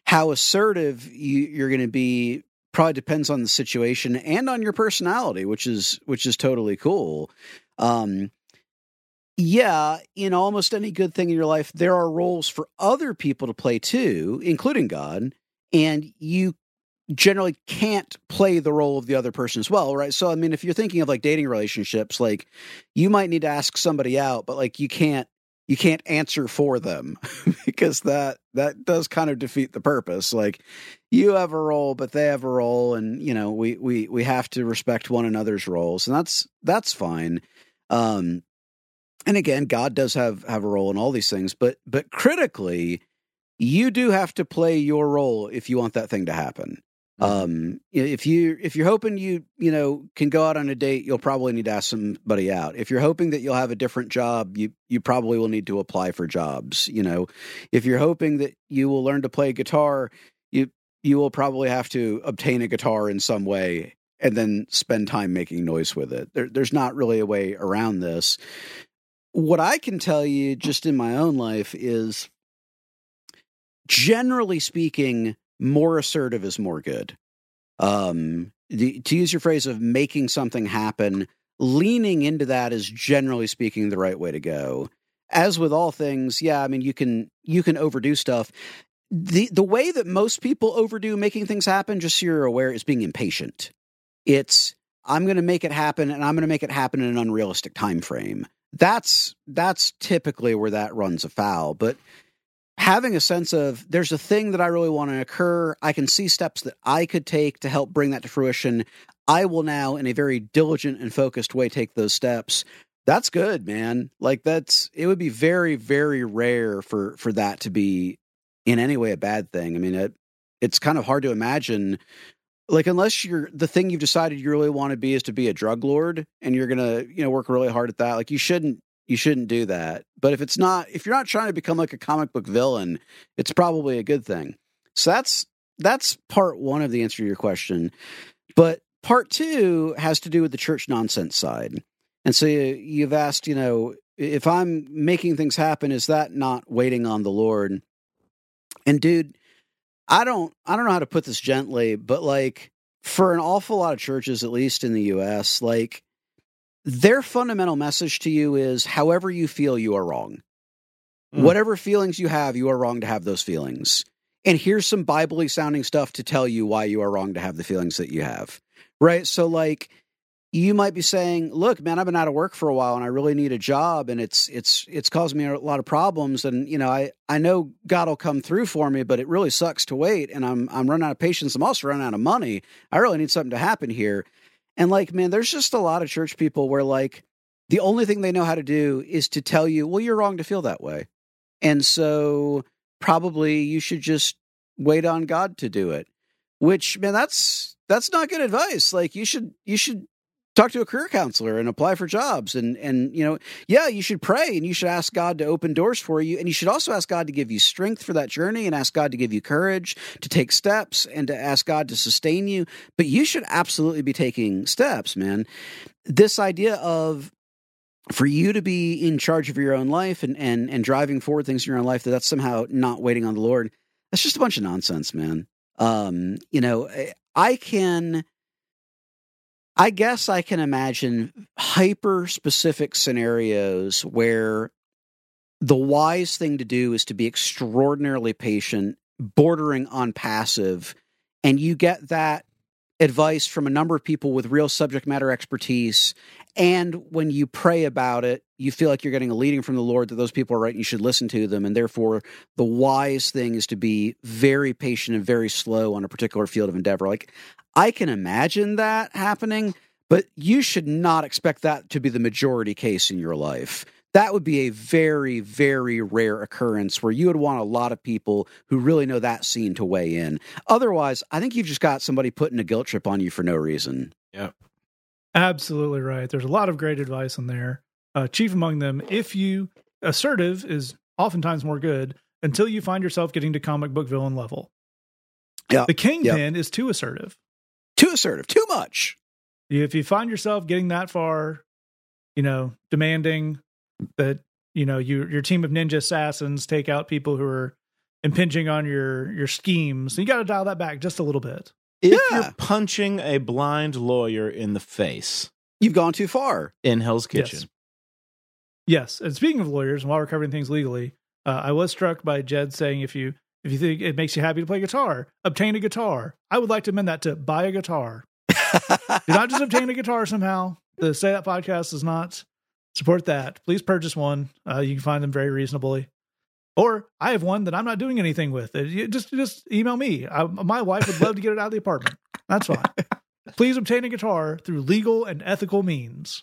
how assertive you, you're going to be probably depends on the situation and on your personality, which is which is totally cool. Um, yeah, in almost any good thing in your life, there are roles for other people to play too, including God, and you generally can't play the role of the other person as well, right? So, I mean, if you're thinking of like dating relationships, like you might need to ask somebody out, but like you can't you can't answer for them because that that does kind of defeat the purpose. Like you have a role, but they have a role, and you know we we we have to respect one another's roles, and that's that's fine. Um, and again, God does have have a role in all these things, but but critically, you do have to play your role if you want that thing to happen. Mm-hmm. Um, if you if you're hoping you you know can go out on a date, you'll probably need to ask somebody out. If you're hoping that you'll have a different job, you you probably will need to apply for jobs. You know, if you're hoping that you will learn to play guitar, you you will probably have to obtain a guitar in some way and then spend time making noise with it. There, there's not really a way around this. What I can tell you, just in my own life, is generally speaking, more assertive is more good. Um, the, to use your phrase of making something happen, leaning into that is generally speaking the right way to go. As with all things, yeah, I mean you can you can overdo stuff. The the way that most people overdo making things happen, just so you're aware, is being impatient. It's I'm going to make it happen, and I'm going to make it happen in an unrealistic time frame. That's that's typically where that runs afoul. But having a sense of there's a thing that I really want to occur. I can see steps that I could take to help bring that to fruition. I will now, in a very diligent and focused way, take those steps. That's good, man. Like that's it would be very, very rare for for that to be in any way a bad thing. I mean, it it's kind of hard to imagine. Like unless you're the thing you've decided you really want to be is to be a drug lord and you're gonna, you know, work really hard at that. Like you shouldn't you shouldn't do that. But if it's not, if you're not trying to become like a comic book villain, it's probably a good thing. So that's that's part one of the answer to your question. But part two has to do with the church nonsense side. And so you've asked, you know, if I'm making things happen, is that not waiting on the Lord? And dude, I don't I don't know how to put this gently, but like for an awful lot of churches, at least in the US, like their fundamental message to you is however you feel, you are wrong. Mm. Whatever feelings you have, you are wrong to have those feelings. And here's some biblically sounding stuff to tell you why you are wrong to have the feelings that you have. Right? So like you might be saying, "Look, man, I've been out of work for a while and I really need a job and it's it's it's caused me a lot of problems and you know, I I know God will come through for me, but it really sucks to wait and I'm I'm running out of patience. I'm also running out of money. I really need something to happen here." And like, man, there's just a lot of church people where like the only thing they know how to do is to tell you, well, you're wrong to feel that way. And so probably you should just wait on God to do it. Which, man, that's that's not good advice. Like you should you should talk to a career counselor and apply for jobs. And and you know yeah you should pray and you should ask god to open doors for you. And you should also ask god to give you strength for that journey and ask god to give you courage to take steps and to ask god to sustain you. But you should absolutely be taking steps man. This idea of for you to be in charge of your own life and and and driving forward things in your own life that that's somehow not waiting on the lord that's just a bunch of nonsense man. Um you know i can I guess I can imagine hyper specific scenarios where the wise thing to do is to be extraordinarily patient, bordering on passive, and you get that advice from a number of people with real subject matter expertise. And when you pray about it, you feel like you're getting a leading from the Lord that those people are right and you should listen to them. And therefore, the wise thing is to be very patient and very slow on a particular field of endeavor. Like, I can imagine that happening, but you should not expect that to be the majority case in your life. That would be a very, very rare occurrence where you would want a lot of people who really know that scene to weigh in. Otherwise, I think you've just got somebody putting a guilt trip on you for no reason. Yeah. Absolutely right. There's a lot of great advice in there. Uh, chief among them, if you assertive is oftentimes more good until you find yourself getting to comic book villain level. Yeah. The kingpin yep. is too assertive too assertive, too much. if you find yourself getting that far, you know, demanding that you know you your team of ninja assassins take out people who are impinging on your your schemes, you got to dial that back just a little bit. If Yeah. you're punching a blind lawyer in the face You've gone too far. in Hell's Kitchen, Yes. Yes, and speaking of lawyers, and while we're covering things legally, uh, I was struck by Jed saying if you if you think it makes you happy to play guitar, obtain a guitar. I would like to amend that to buy a guitar. Do not just obtain a guitar somehow. The Say That podcast does not support that. Please purchase one. Uh, you can find them very reasonably. Or I have one that I'm not doing anything with. Uh, you Just just email me. I, my wife would love to get it out of the apartment. That's fine. Please obtain a guitar through legal and ethical means.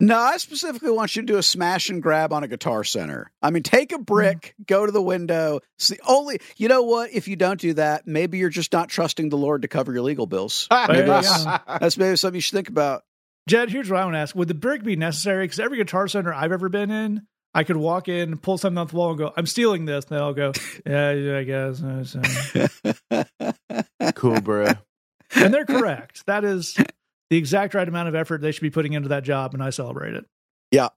No, I specifically want you to do a smash and grab on a guitar center. I mean, take a brick, mm. go to the window. It's the only, you know what? If you don't do that, maybe you're just not trusting the Lord to cover your legal bills. There you that's, that's maybe something you should think about. Jed, here's what I want to ask: Would the brick be necessary? Because every guitar center I've ever been in, I could walk in, pull something off the wall, and go, "I'm stealing this." And they'll go, "Yeah, yeah, I guess." Cool, bro. and they're correct. That is the exact right amount of effort they should be putting into that job, and I celebrate it. Yeah.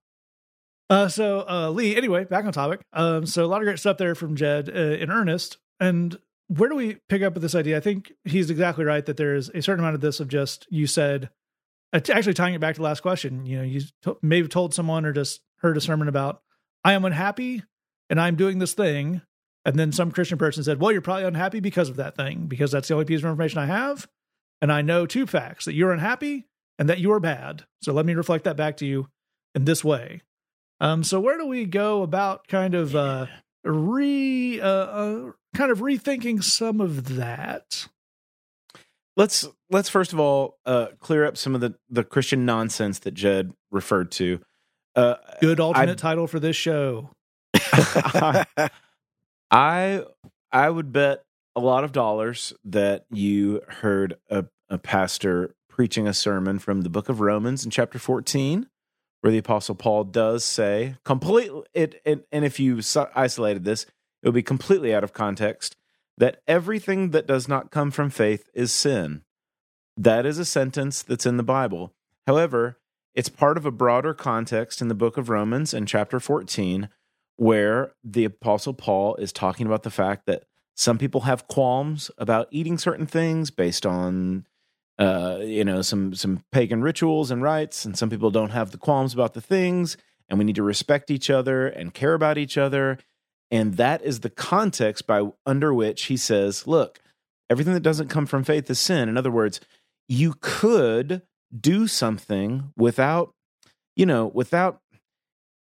Uh, so uh, Lee, anyway, back on topic. Um, so a lot of great stuff there from Jed uh, in earnest. And where do we pick up with this idea? I think he's exactly right that there is a certain amount of this of just you said, uh, actually tying it back to the last question. You know, you t- maybe told someone or just heard a sermon about, I am unhappy and I'm doing this thing. And then some Christian person said, Well, you're probably unhappy because of that thing, because that's the only piece of information I have. And I know two facts that you're unhappy and that you are bad. So let me reflect that back to you in this way. Um, so where do we go about kind of uh, re uh, uh, kind of rethinking some of that? let's let's first of all uh, clear up some of the the Christian nonsense that Jed referred to. Uh, Good alternate title for this show. I I would bet a lot of dollars that you heard a, a pastor preaching a sermon from the book of Romans in chapter 14 where the apostle Paul does say completely it, it and if you so- isolated this it would be completely out of context that everything that does not come from faith is sin. That is a sentence that's in the Bible. However, it's part of a broader context in the book of Romans in chapter 14 where the apostle Paul is talking about the fact that some people have qualms about eating certain things based on uh, you know some some pagan rituals and rites and some people don't have the qualms about the things and we need to respect each other and care about each other. And that is the context by under which he says look everything that doesn't come from faith is sin. In other words you could do something without you know without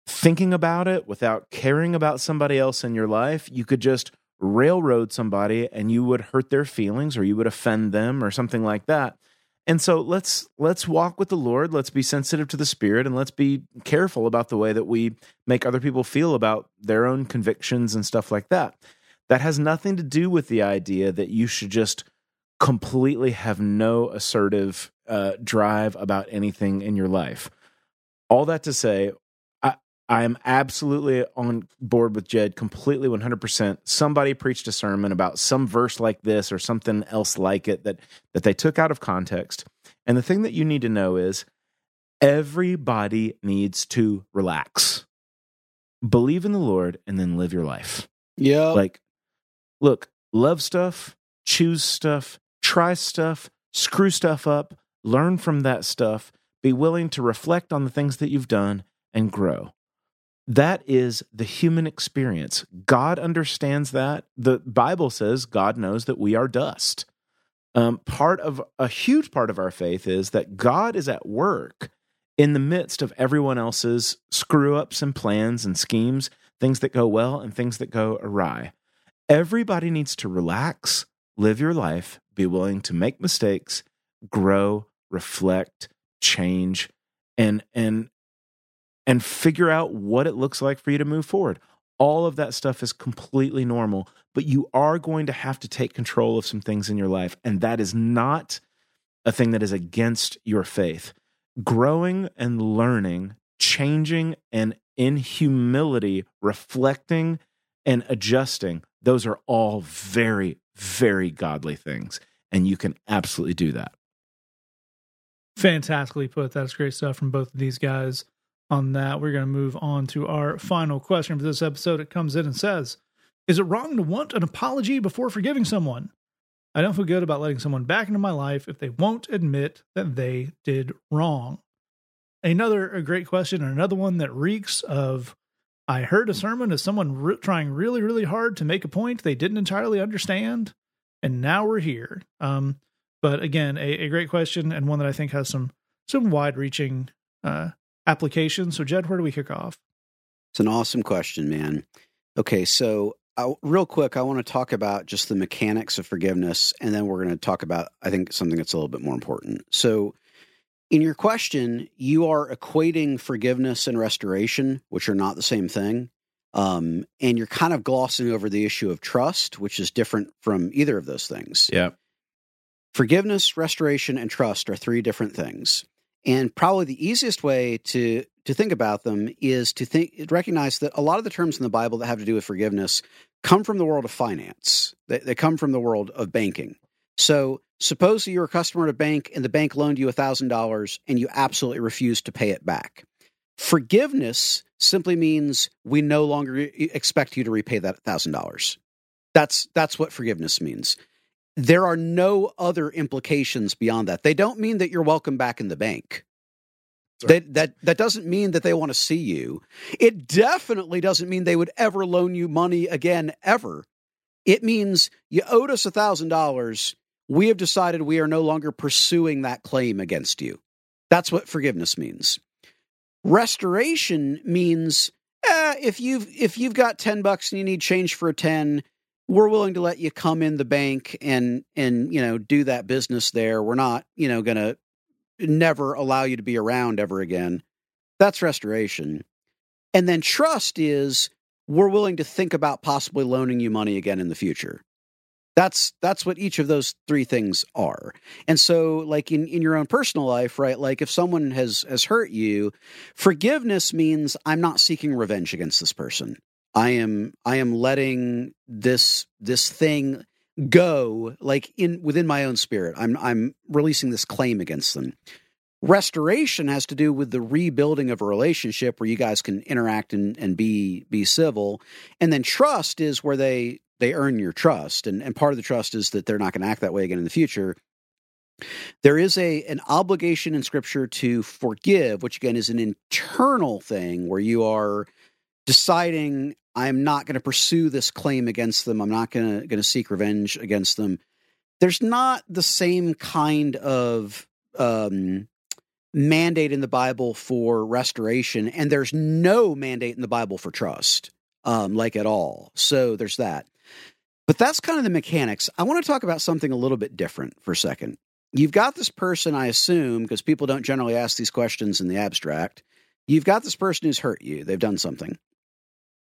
thinking about it without caring about somebody else in your life. You could just railroad somebody and you would hurt their feelings or you would offend them or something like that. And so let's let's walk with the lord. Let's be sensitive to the spirit and let's be careful about the way that we make other people feel about their own convictions and stuff like that. That has nothing to do with the idea that you should just completely have no assertive uh, drive about anything in your life. All that to say I am absolutely on board with Jed completely 100%. Somebody preached a sermon about some verse like this or something else like it that that they took out of context. And the thing that you need to know is everybody needs to relax. Believe in the Lord and then live your life. Yeah. Like look, love stuff, choose stuff, try stuff, screw stuff up, learn from that stuff, be willing to reflect on the things that you've done and grow. That is the human experience. God understands that. The Bible says God knows that we are dust. Um, part of a huge part of our faith is that God is at work in the midst of everyone else's screw ups and plans and schemes, things that go well and things that go awry. Everybody needs to relax, live your life, be willing to make mistakes, grow, reflect, change, and and and figure out what it looks like for you to move forward. All of that stuff is completely normal, but you are going to have to take control of some things in your life. And that is not a thing that is against your faith. Growing and learning, changing, and in humility, reflecting and adjusting, those are all very, very godly things. And you can absolutely do that. fantastically put. That's great stuff from both of these guys on that. We're going to move on to our final question for this episode. It comes in and says, Is it wrong to want an apology before forgiving someone? I don't feel good about letting someone back into my life if they won't admit that they did wrong. Another a great question, and another one that reeks of I heard a sermon of someone re- trying really, really hard to make a point they didn't entirely understand, and now we're here. Um, but again, a, a great question and one that I think has some some wide reaching uh, applications. So, Jed, where do we kick off? It's an awesome question, man. Okay, so uh, real quick, I want to talk about just the mechanics of forgiveness, and then we're going to talk about, I think, something that's a little bit more important. So, in your question, you are equating forgiveness and restoration, which are not the same thing. Um, and you're kind of glossing over the issue of trust, which is different from either of those things. Yeah. Forgiveness, restoration, and trust are three different things. And probably the easiest way to to think about them is to think recognize that a lot of the terms in the Bible that have to do with forgiveness come from the world of finance. They, they come from the world of banking. So suppose you're a customer at a bank and the bank loaned you $1,000 and you absolutely refuse to pay it back. Forgiveness simply means we no longer expect you to repay that $1,000. That's that's what forgiveness means there are no other implications beyond that. They don't mean that you're welcome back in the bank. That, that that doesn't mean that they want to see you. It definitely doesn't mean they would ever loan you money again ever. It means you owed us a thousand dollars. We have decided we are no longer pursuing that claim against you. That's what forgiveness means. Restoration means eh, if you've if you've got ten bucks and you need change for a ten, we're willing to let you come in the bank and and you know do that business there. We're not you know going to never allow you to be around ever again. That's restoration. And then trust is we're willing to think about possibly loaning you money again in the future. That's that's what each of those three things are. And so like in, in your own personal life right like if someone has has hurt you forgiveness means i'm not seeking revenge against this person I am I am letting this this thing go like in within my own spirit. I'm I'm releasing this claim against them. Restoration has to do with the rebuilding of a relationship where you guys can interact and, and be be civil. And then trust is where they they earn your trust. And and part of the trust is that they're not going to act that way again in the future. There is a an obligation in scripture to forgive, which again is an internal thing where you are deciding I'm not going to pursue this claim against them. I'm not going to seek revenge against them. There's not the same kind of um, mandate in the Bible for restoration, and there's no mandate in the Bible for trust, um, like at all. So there's that. But that's kind of the mechanics. I want to talk about something a little bit different for a second. You've got this person, I assume, because people don't generally ask these questions in the abstract. You've got this person who's hurt you. They've done something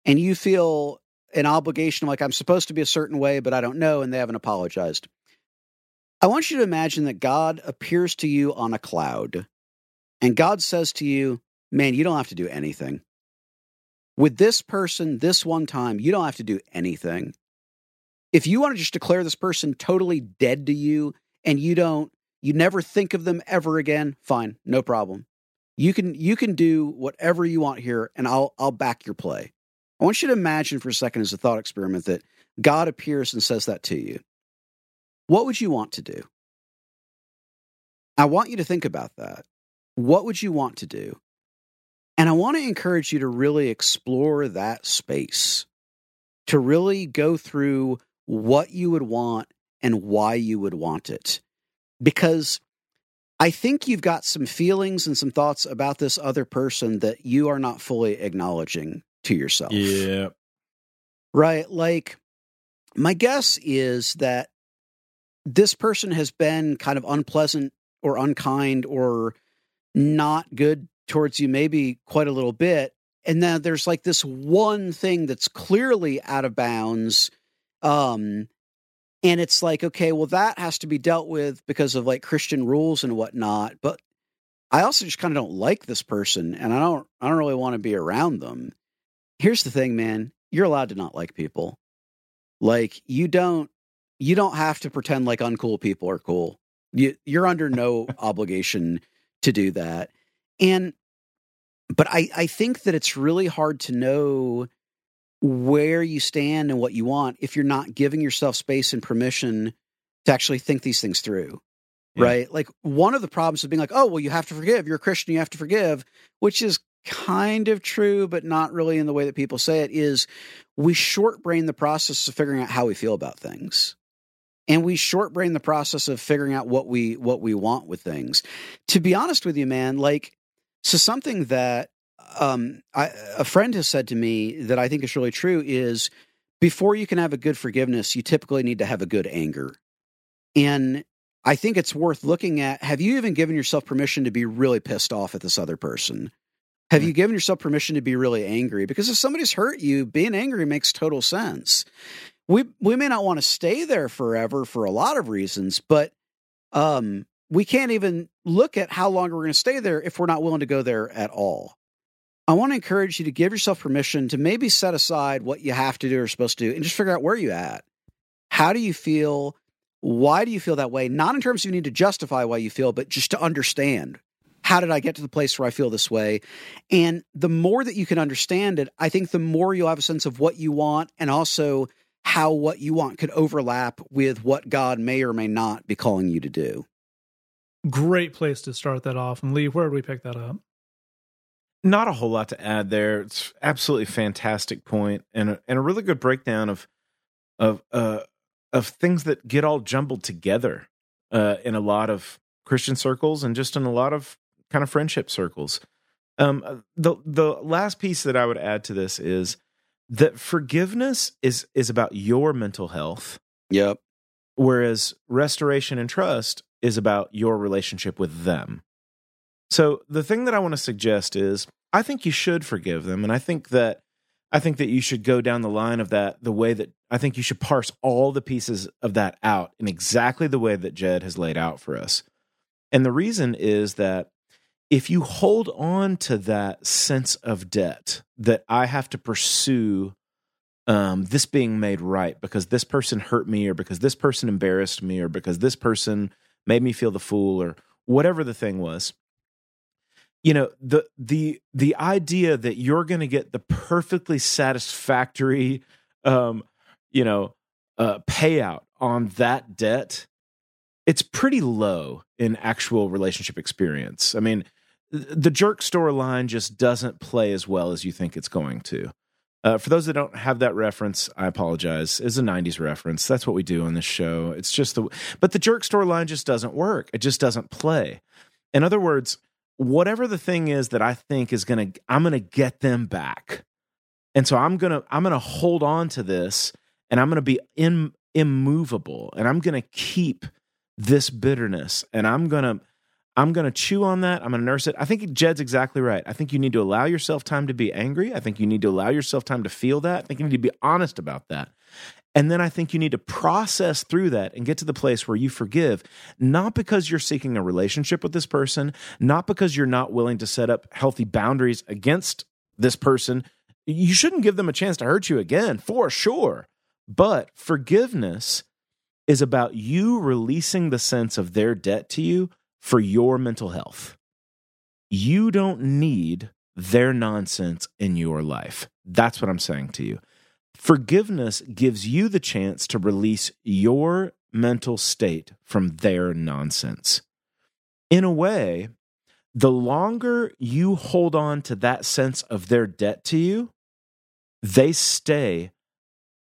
and you feel an obligation like I'm supposed to be a certain way, but I don't know, and they haven't apologized. I want you to imagine that God appears to you on a cloud, and God says to you, Man, you don't have to do anything. With this person, this one time, you don't have to do anything. If you want to just declare this person totally dead to you and you don't, you never think of them ever again, fine, no problem. You can you can do whatever you want here, and I'll I'll back your play. I want you to imagine for a second as a thought experiment that God appears and says that to you. What would you want to do? I want you to think about that. What would you want to do? And I want to encourage you to really explore that space, to really go through what you would want and why you would want it. Because I think you've got some feelings and some thoughts about this other person that you are not fully acknowledging to yourself. Yeah. Right. Like, my guess is that this person has been kind of unpleasant or unkind or not good towards you, maybe quite a little bit. And then there's like this one thing that's clearly out of bounds. Um, and it's like, okay, well, that has to be dealt with because of like Christian rules and whatnot. But I also just kind of don't like this person and I don't I don't really want to be around them here's the thing, man. You're allowed to not like people. Like you don't you don't have to pretend like uncool people are cool. You you're under no obligation to do that. And but I, I think that it's really hard to know where you stand and what you want if you're not giving yourself space and permission to actually think these things through. Yeah. Right. Like one of the problems of being like, oh, well, you have to forgive. You're a Christian, you have to forgive, which is kind of true, but not really in the way that people say it, is we short brain the process of figuring out how we feel about things. And we short brain the process of figuring out what we what we want with things. To be honest with you, man, like so something that um, I, a friend has said to me that I think is really true is before you can have a good forgiveness, you typically need to have a good anger. And I think it's worth looking at have you even given yourself permission to be really pissed off at this other person? Have you given yourself permission to be really angry? Because if somebody's hurt you, being angry makes total sense. We we may not want to stay there forever for a lot of reasons, but um, we can't even look at how long we're going to stay there if we're not willing to go there at all. I want to encourage you to give yourself permission to maybe set aside what you have to do or supposed to do and just figure out where you at. How do you feel? Why do you feel that way? Not in terms of you need to justify why you feel, but just to understand how did I get to the place where I feel this way? And the more that you can understand it, I think the more you'll have a sense of what you want and also how what you want could overlap with what God may or may not be calling you to do. Great place to start that off. And Lee, where did we pick that up? Not a whole lot to add there. It's absolutely fantastic point and a, and a really good breakdown of of uh of things that get all jumbled together uh in a lot of Christian circles and just in a lot of kind of friendship circles. Um, uh, the the last piece that I would add to this is that forgiveness is is about your mental health. Yep. Whereas restoration and trust is about your relationship with them. So the thing that I want to suggest is I think you should forgive them and I think that I think that you should go down the line of that the way that I think you should parse all the pieces of that out in exactly the way that Jed has laid out for us. And the reason is that if you hold on to that sense of debt that I have to pursue um, this being made right because this person hurt me or because this person embarrassed me or because this person made me feel the fool or whatever the thing was you know the the the idea that you're going to get the perfectly satisfactory um you know uh payout on that debt it's pretty low in actual relationship experience. I mean the jerk store line just doesn't play as well as you think it's going to. Uh, for those that don't have that reference, I apologize. It's a '90s reference. That's what we do on this show. It's just the, but the jerk store line just doesn't work. It just doesn't play. In other words, whatever the thing is that I think is gonna, I'm gonna get them back, and so I'm gonna, I'm gonna hold on to this, and I'm gonna be in, immovable, and I'm gonna keep this bitterness, and I'm gonna I'm going to chew on that. I'm going to nurse it. I think Jed's exactly right. I think you need to allow yourself time to be angry. I think you need to allow yourself time to feel that. I think you need to be honest about that. And then I think you need to process through that and get to the place where you forgive, not because you're seeking a relationship with this person, not because you're not willing to set up healthy boundaries against this person. You shouldn't give them a chance to hurt you again, for sure. But forgiveness is about you releasing the sense of their debt to you for your mental health. You don't need their nonsense in your life. That's what I'm saying to you. Forgiveness gives you the chance to release your mental state from their nonsense. In a way, the longer you hold on to that sense of their debt to you, they stay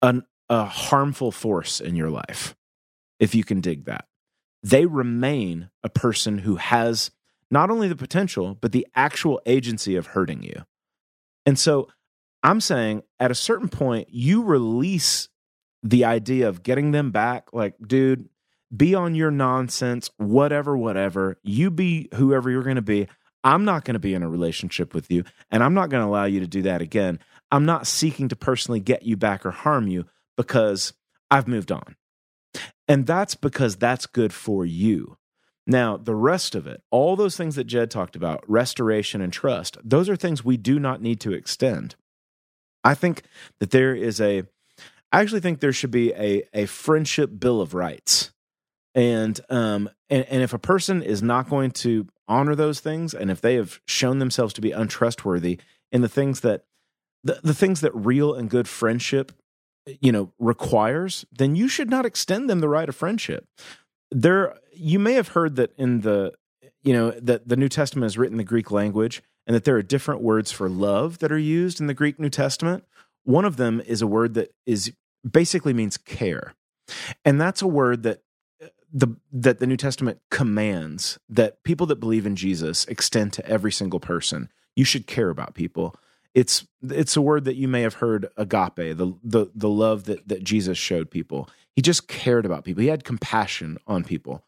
an, a harmful force in your life, if you can dig that they remain a person who has not only the potential, but the actual agency of hurting you. And so I'm saying at a certain point, you release the idea of getting them back. Like, dude, be on your nonsense, whatever, whatever. You be whoever you're going to be. I'm not going to be in a relationship with you, and I'm not going to allow you to do that again. I'm not seeking to personally get you back or harm you because I've moved on. And that's because that's good for you. Now, the rest of it, all those things that Jed talked about, restoration and trust, those are things we do not need to extend. I think that there is a, I actually think there should be a, a friendship bill of rights And um and, and if a person is not going to honor those things, and if they have shown themselves to be untrustworthy in the things that the, the things that real and good friendship you know requires then you should not extend them the right of friendship. There you may have heard that in the you know that the new testament is written in the greek language and that there are different words for love that are used in the greek new testament. One of them is a word that is basically means care. And that's a word that uh, the that the new testament commands that people that believe in jesus extend to every single person. You should care about people it's it's a word that you may have heard agape the the the love that that Jesus showed people. He just cared about people. He had compassion on people.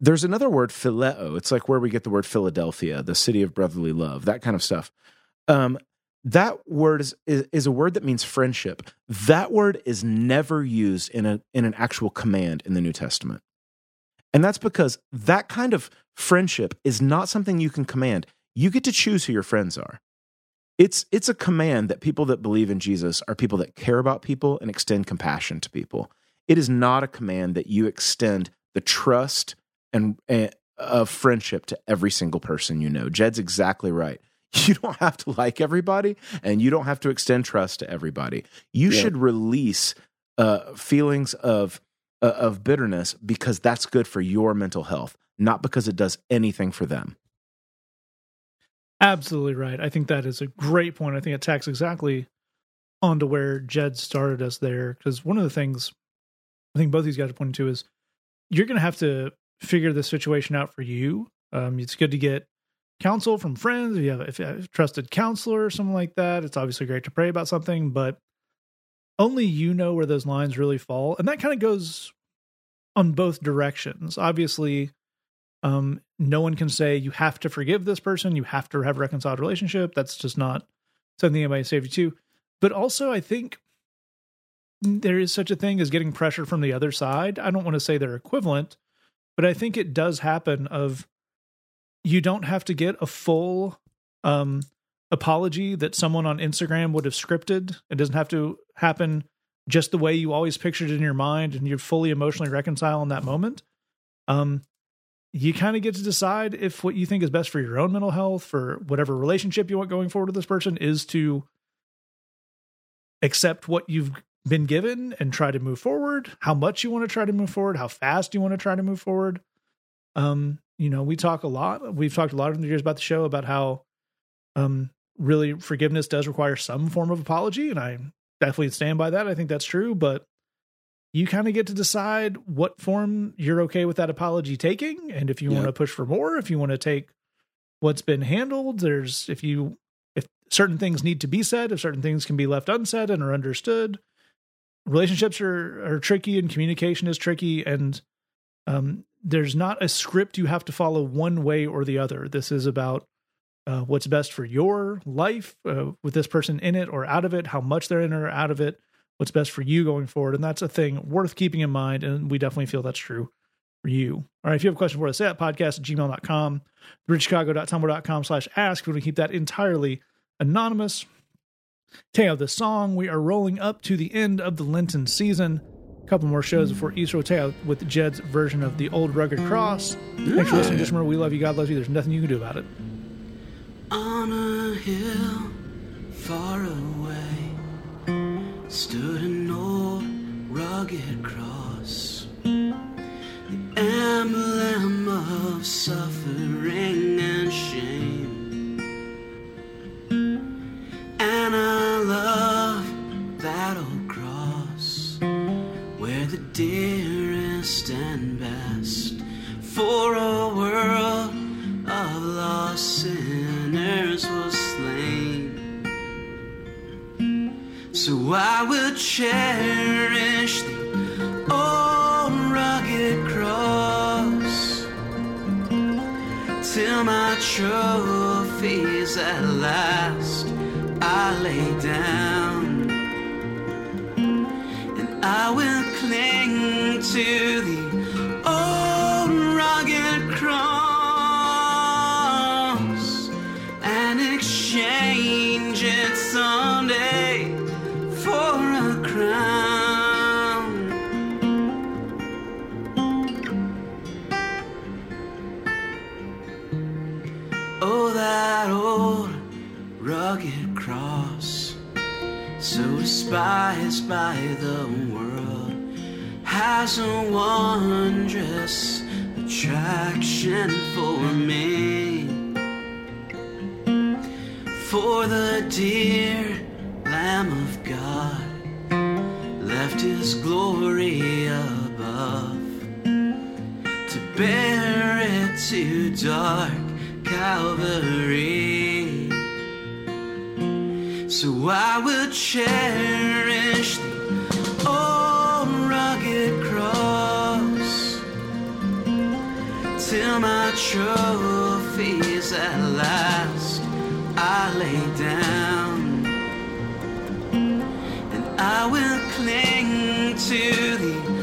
There's another word phileo. It's like where we get the word Philadelphia the city of brotherly love that kind of stuff. Um that word is, is, is a word that means friendship. That word is never used in a in an actual command in the New Testament. And that's because that kind of friendship is not something you can command. You get to choose who your friends are it's it's a command that people that believe in Jesus are people that care about people and extend compassion to people. It is not a command that you extend the trust and uh, of friendship to every single person you know. Jed's exactly right. You don't have to like everybody, and you don't have to extend trust to everybody. You yeah. should release uh, feelings of uh, of bitterness because that's good for your mental health, not because it does anything for them. Absolutely right. I think that is a great point. I think it tacks exactly onto where Jed started us there. Because one of the things I think both these guys are pointing to is you're going to have to figure the situation out for you. Um, it's good to get counsel from friends. If you, have, if you have a trusted counselor or something like that, it's obviously great to pray about something, but only you know where those lines really fall. And that kind of goes on both directions. Obviously, um, no one can say you have to forgive this person, you have to have a reconciled relationship. That's just not something anybody saved you to. But also, I think there is such a thing as getting pressure from the other side. I don't want to say they're equivalent, but I think it does happen of you don't have to get a full um, apology that someone on Instagram would have scripted. It doesn't have to happen just the way you always pictured it in your mind and you're fully emotionally reconcile in that moment. Um, you kind of get to decide if what you think is best for your own mental health, for whatever relationship you want going forward with this person, is to accept what you've been given and try to move forward, how much you want to try to move forward, how fast you want to try to move forward. Um, you know, we talk a lot, we've talked a lot in the years about the show about how um really forgiveness does require some form of apology, and I definitely stand by that. I think that's true, but you kind of get to decide what form you're okay with that apology taking and if you want to push for more if you want to take what's been handled there's if you if certain things need to be said if certain things can be left unsaid and are understood. Relationships are are tricky and communication is tricky and um, there's not a script you have to follow one way or the other. This is about uh, what's best for your life uh, with this person in it or out of it how much they're in or out of it what's best for you going forward. And that's a thing worth keeping in mind. And we definitely feel that's true for you. All right. If you have a question for us, say that podcast at gmail.com, bridgechicago.tumblr.com slash ask. We're going to keep that entirely anonymous. Teo, the song, we are rolling up to the end of the Lenten season. A couple more shows before Easter. Teo with Jed's version of the old rugged cross. Thanks for listening. Just remember, we love you. God loves you. There's nothing you can do about it. On a hill far away stood an old rugged cross, I will cling to the